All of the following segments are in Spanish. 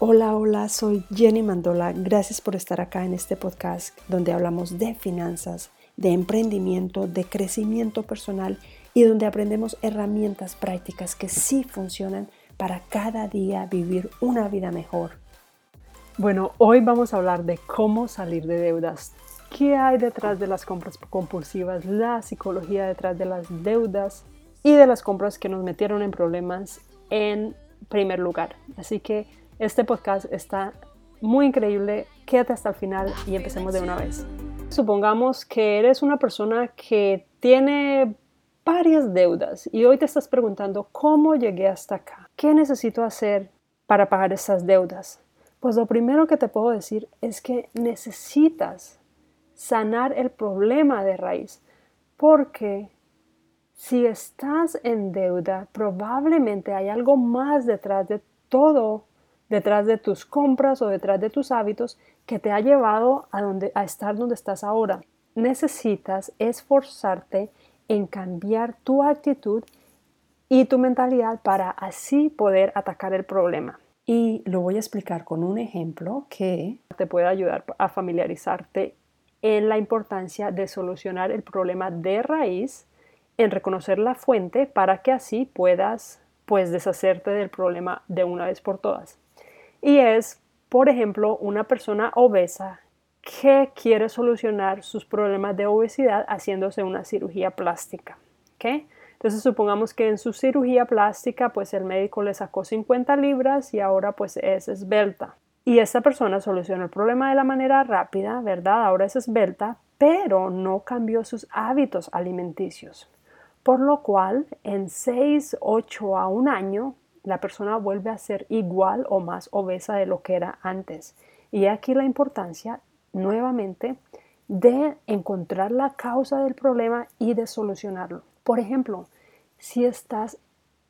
Hola, hola, soy Jenny Mandola. Gracias por estar acá en este podcast donde hablamos de finanzas, de emprendimiento, de crecimiento personal y donde aprendemos herramientas prácticas que sí funcionan para cada día vivir una vida mejor. Bueno, hoy vamos a hablar de cómo salir de deudas. ¿Qué hay detrás de las compras compulsivas? La psicología detrás de las deudas y de las compras que nos metieron en problemas en primer lugar. Así que este podcast está muy increíble. Quédate hasta el final y empecemos de una vez. Supongamos que eres una persona que tiene varias deudas y hoy te estás preguntando cómo llegué hasta acá. ¿Qué necesito hacer para pagar esas deudas? Pues lo primero que te puedo decir es que necesitas sanar el problema de raíz, porque si estás en deuda, probablemente hay algo más detrás de todo detrás de tus compras o detrás de tus hábitos que te ha llevado a, donde, a estar donde estás ahora. Necesitas esforzarte en cambiar tu actitud y tu mentalidad para así poder atacar el problema. Y lo voy a explicar con un ejemplo que te puede ayudar a familiarizarte en la importancia de solucionar el problema de raíz, en reconocer la fuente para que así puedas pues deshacerte del problema de una vez por todas y es, por ejemplo, una persona obesa que quiere solucionar sus problemas de obesidad haciéndose una cirugía plástica. Entonces supongamos que en su cirugía plástica pues el médico le sacó 50 libras y ahora pues es esbelta. Y esta persona solucionó el problema de la manera rápida, ¿verdad? Ahora es esbelta, pero no cambió sus hábitos alimenticios. Por lo cual en 6, 8 a un año la persona vuelve a ser igual o más obesa de lo que era antes. Y aquí la importancia, nuevamente, de encontrar la causa del problema y de solucionarlo. Por ejemplo, si estás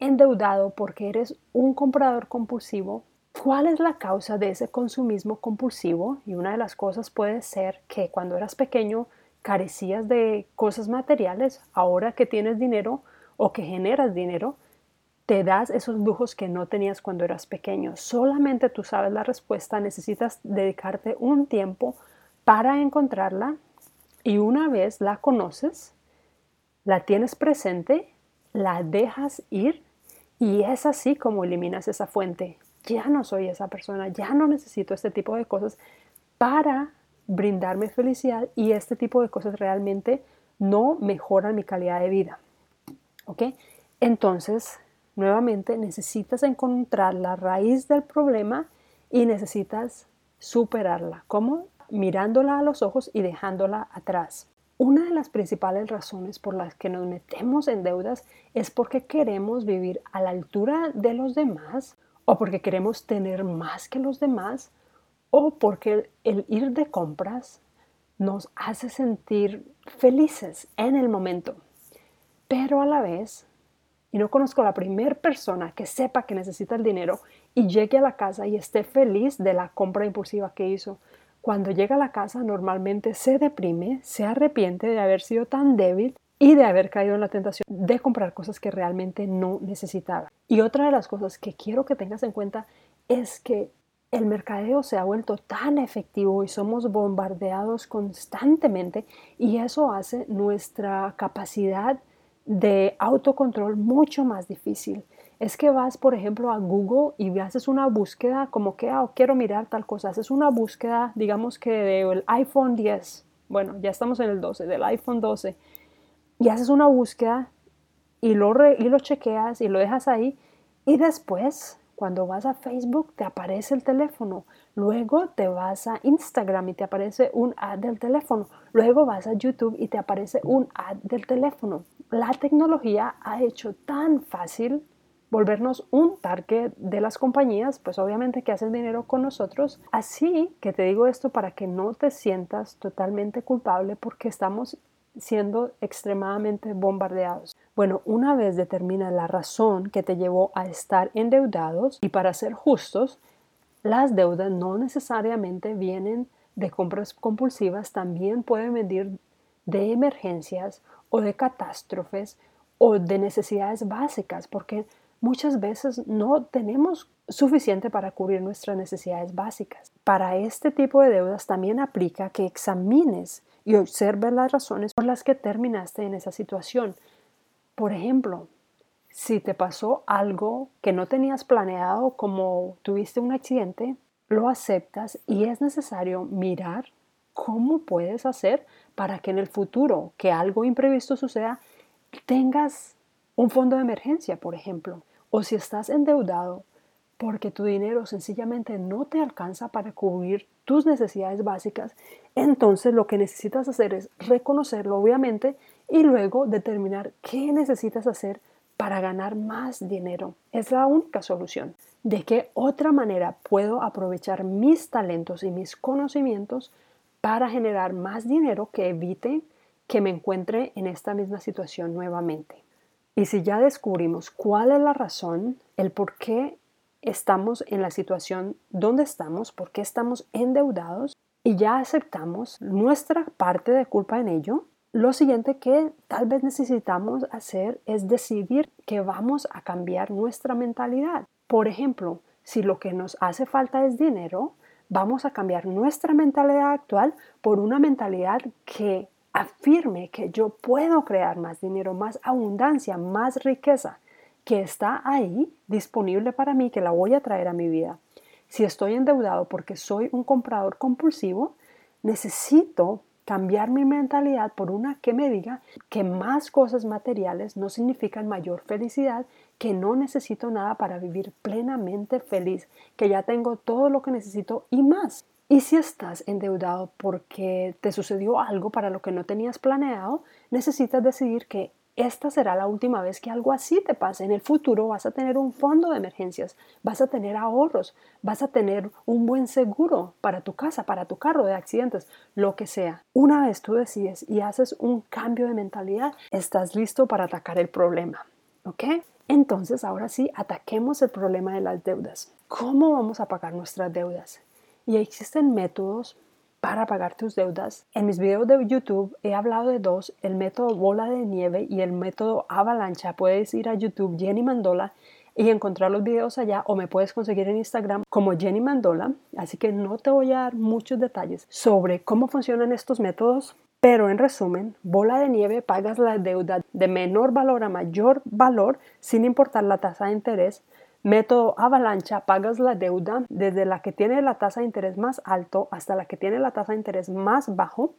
endeudado porque eres un comprador compulsivo, ¿cuál es la causa de ese consumismo compulsivo? Y una de las cosas puede ser que cuando eras pequeño carecías de cosas materiales, ahora que tienes dinero o que generas dinero, te das esos lujos que no tenías cuando eras pequeño. Solamente tú sabes la respuesta, necesitas dedicarte un tiempo para encontrarla y una vez la conoces, la tienes presente, la dejas ir y es así como eliminas esa fuente. Ya no soy esa persona, ya no necesito este tipo de cosas para brindarme felicidad y este tipo de cosas realmente no mejoran mi calidad de vida. ¿Ok? Entonces, Nuevamente necesitas encontrar la raíz del problema y necesitas superarla. ¿Cómo? Mirándola a los ojos y dejándola atrás. Una de las principales razones por las que nos metemos en deudas es porque queremos vivir a la altura de los demás o porque queremos tener más que los demás o porque el ir de compras nos hace sentir felices en el momento. Pero a la vez y no conozco a la primera persona que sepa que necesita el dinero y llegue a la casa y esté feliz de la compra impulsiva que hizo. Cuando llega a la casa normalmente se deprime, se arrepiente de haber sido tan débil y de haber caído en la tentación de comprar cosas que realmente no necesitaba. Y otra de las cosas que quiero que tengas en cuenta es que el mercadeo se ha vuelto tan efectivo y somos bombardeados constantemente y eso hace nuestra capacidad de autocontrol mucho más difícil. Es que vas, por ejemplo, a Google y haces una búsqueda como que, ah, quiero mirar tal cosa. Haces una búsqueda, digamos que del iPhone 10. Bueno, ya estamos en el 12, del iPhone 12. Y haces una búsqueda y lo, y lo chequeas y lo dejas ahí. Y después, cuando vas a Facebook, te aparece el teléfono. Luego te vas a Instagram y te aparece un ad del teléfono. Luego vas a YouTube y te aparece un ad del teléfono la tecnología ha hecho tan fácil volvernos un target de las compañías, pues obviamente que hacen dinero con nosotros. Así que te digo esto para que no te sientas totalmente culpable porque estamos siendo extremadamente bombardeados. Bueno, una vez determina la razón que te llevó a estar endeudados y para ser justos, las deudas no necesariamente vienen de compras compulsivas, también pueden venir de emergencias o de catástrofes o de necesidades básicas, porque muchas veces no tenemos suficiente para cubrir nuestras necesidades básicas. Para este tipo de deudas también aplica que examines y observes las razones por las que terminaste en esa situación. Por ejemplo, si te pasó algo que no tenías planeado, como tuviste un accidente, lo aceptas y es necesario mirar cómo puedes hacer para que en el futuro que algo imprevisto suceda, tengas un fondo de emergencia, por ejemplo. O si estás endeudado porque tu dinero sencillamente no te alcanza para cubrir tus necesidades básicas, entonces lo que necesitas hacer es reconocerlo, obviamente, y luego determinar qué necesitas hacer para ganar más dinero. Es la única solución. ¿De qué otra manera puedo aprovechar mis talentos y mis conocimientos para generar más dinero que evite que me encuentre en esta misma situación nuevamente? Y si ya descubrimos cuál es la razón, el por qué estamos en la situación donde estamos, por qué estamos endeudados y ya aceptamos nuestra parte de culpa en ello, lo siguiente que tal vez necesitamos hacer es decidir que vamos a cambiar nuestra mentalidad. Por ejemplo, si lo que nos hace falta es dinero, vamos a cambiar nuestra mentalidad actual por una mentalidad que afirme que yo puedo crear más dinero, más abundancia, más riqueza, que está ahí disponible para mí, que la voy a traer a mi vida. Si estoy endeudado porque soy un comprador compulsivo, necesito cambiar mi mentalidad por una que me diga que más cosas materiales no significan mayor felicidad, que no necesito nada para vivir plenamente feliz, que ya tengo todo lo que necesito y más. Y si estás endeudado porque te sucedió algo para lo que no tenías planeado, necesitas decidir que esta será la última vez que algo así te pase. En el futuro vas a tener un fondo de emergencias, vas a tener ahorros, vas a tener un buen seguro para tu casa, para tu carro de accidentes, lo que sea. Una vez tú decides y haces un cambio de mentalidad, estás listo para atacar el problema. ¿Ok? Entonces, ahora sí, ataquemos el problema de las deudas. ¿Cómo vamos a pagar nuestras deudas? Y existen métodos para pagar tus deudas. En mis videos de YouTube he hablado de dos, el método bola de nieve y el método avalancha. Puedes ir a YouTube Jenny Mandola y encontrar los videos allá o me puedes conseguir en Instagram como Jenny Mandola. Así que no te voy a dar muchos detalles sobre cómo funcionan estos métodos. Pero en resumen, bola de nieve pagas la deuda de menor valor a mayor valor sin importar la tasa de interés Método avalancha, pagas la deuda desde la que tiene la tasa de interés más alto hasta la que tiene la tasa de interés más bajo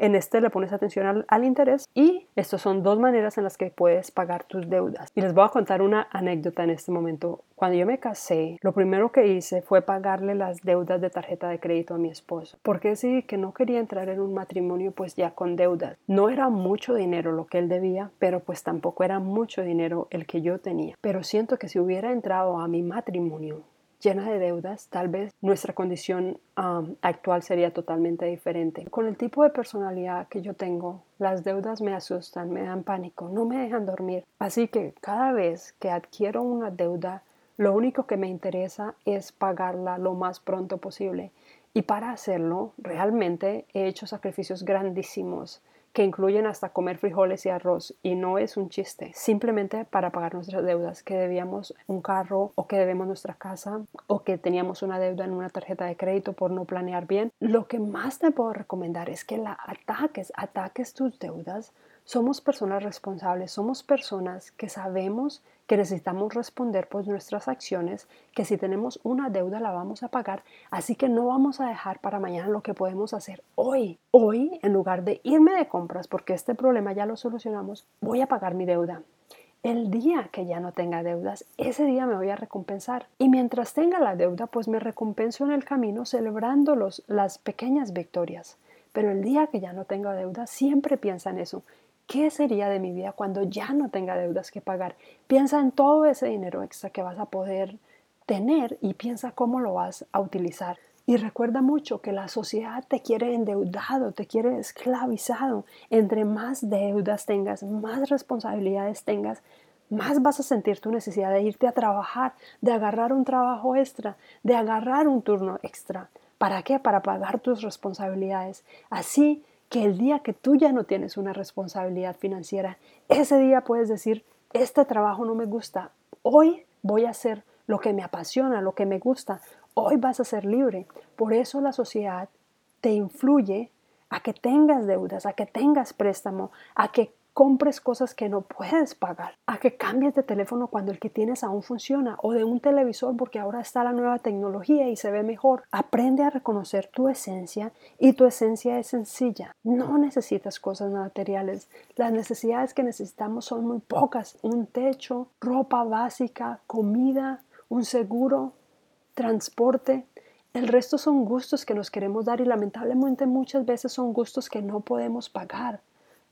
en este le pones atención al, interés y estas son dos maneras en las que puedes pagar tus deudas. Y les voy a contar una anécdota en este momento. Cuando yo me casé, lo primero que hice fue pagarle las deudas de tarjeta de crédito a mi esposo. Porque decidí que no quería entrar en un matrimonio pues ya con deudas. No era mucho dinero lo que él debía, pero pues tampoco era mucho dinero el que yo tenía. Pero siento que si hubiera entrado a mi matrimonio llena de deudas, tal vez nuestra condición um, actual sería totalmente diferente. Con el tipo de personalidad que yo tengo, las deudas me asustan, me dan pánico, no me dejan dormir. Así que cada vez que adquiero una deuda, lo único que me interesa es pagarla lo más pronto posible. Y para hacerlo, realmente he hecho sacrificios grandísimos que incluyen hasta comer frijoles y arroz y no es un chiste, simplemente para pagar nuestras deudas, que debíamos un carro o que debemos nuestra casa o que teníamos una deuda en una tarjeta de crédito por no planear bien. Lo que más te puedo recomendar es que la ataques, ataques tus deudas. Somos personas responsables, somos personas que sabemos que necesitamos responder por nuestras acciones, que si tenemos una deuda la vamos a pagar, así que no vamos a dejar para mañana lo que podemos hacer hoy. Hoy, en lugar de irme de compras, porque este problema ya lo solucionamos, voy a pagar mi deuda. El día que ya no tenga deudas, ese día me voy a recompensar. Y mientras tenga la deuda, pues me recompenso en el camino celebrando los, las pequeñas victorias. Pero el día que ya no tenga deudas, siempre piensa en eso. ¿Qué sería de mi vida cuando ya no tenga deudas que pagar? Piensa en todo ese dinero extra que vas a poder tener y piensa cómo lo vas a utilizar. Y recuerda mucho que la sociedad te quiere endeudado, te quiere esclavizado. Entre más deudas tengas, más responsabilidades tengas, más vas a sentir tu necesidad de irte a trabajar, de agarrar un trabajo extra, de agarrar un turno extra. ¿Para qué? Para pagar tus responsabilidades. Así que el día que tú ya no tienes una responsabilidad financiera, ese día puedes decir, este trabajo no me gusta, hoy voy a hacer lo que me apasiona, lo que me gusta. Hoy vas a ser libre. Por eso la sociedad te influye a que tengas deudas, a que tengas préstamo, a que compres cosas que no puedes pagar, a que cambies de teléfono cuando el que tienes aún funciona o de un televisor porque ahora está la nueva tecnología y se ve mejor. Aprende a reconocer tu esencia y tu esencia es sencilla. No necesitas cosas materiales. Las necesidades que necesitamos son muy pocas. Un techo, ropa básica, comida, un seguro, transporte. El resto son gustos que nos queremos dar y lamentablemente muchas veces son gustos que no podemos pagar.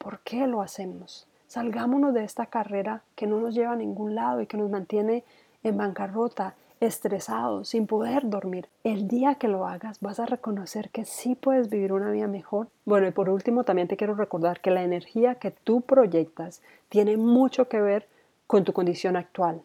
¿Por qué lo hacemos? Salgámonos de esta carrera que no nos lleva a ningún lado y que nos mantiene en bancarrota, estresados, sin poder dormir. El día que lo hagas vas a reconocer que sí puedes vivir una vida mejor. Bueno, y por último también te quiero recordar que la energía que tú proyectas tiene mucho que ver con tu condición actual.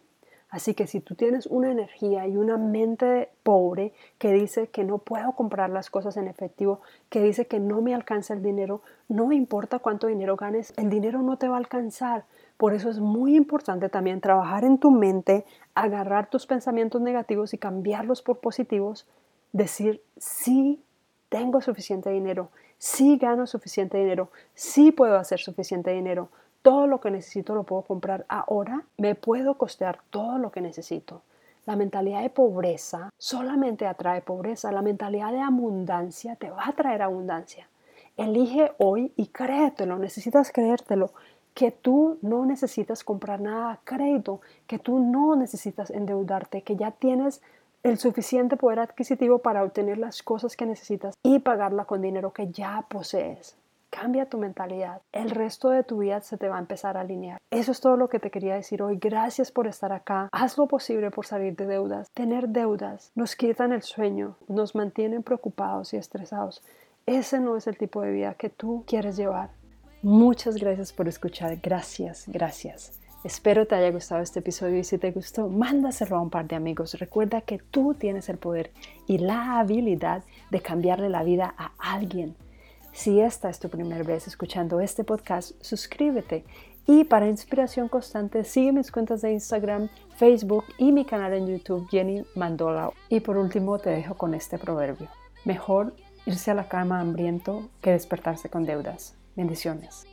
Así que si tú tienes una energía y una mente pobre que dice que no puedo comprar las cosas en efectivo, que dice que no me alcanza el dinero, no importa cuánto dinero ganes, el dinero no te va a alcanzar. Por eso es muy importante también trabajar en tu mente, agarrar tus pensamientos negativos y cambiarlos por positivos, decir, sí, tengo suficiente dinero, sí gano suficiente dinero, sí puedo hacer suficiente dinero todo lo que necesito lo puedo comprar ahora, me puedo costear todo lo que necesito. La mentalidad de pobreza solamente atrae pobreza, la mentalidad de abundancia te va a traer abundancia. Elige hoy y créetelo, necesitas creértelo, que tú no necesitas comprar nada a crédito, que tú no necesitas endeudarte, que ya tienes el suficiente poder adquisitivo para obtener las cosas que necesitas y pagarla con dinero que ya posees. Cambia tu mentalidad. El resto de tu vida se te va a empezar a alinear. Eso es todo lo que te quería decir hoy. Gracias por estar acá. Haz lo posible por salir de deudas. Tener deudas nos quitan el sueño, nos mantienen preocupados y estresados. Ese no es el tipo de vida que tú quieres llevar. Muchas gracias por escuchar. Gracias, gracias. Espero te haya gustado este episodio y si te gustó, mándaselo a un par de amigos. Recuerda que tú tienes el poder y la habilidad de cambiarle la vida a alguien. Si esta es tu primera vez escuchando este podcast, suscríbete y para inspiración constante sigue mis cuentas de Instagram, Facebook y mi canal en YouTube Jenny Mandola. Y por último te dejo con este proverbio. Mejor irse a la cama hambriento que despertarse con deudas. Bendiciones.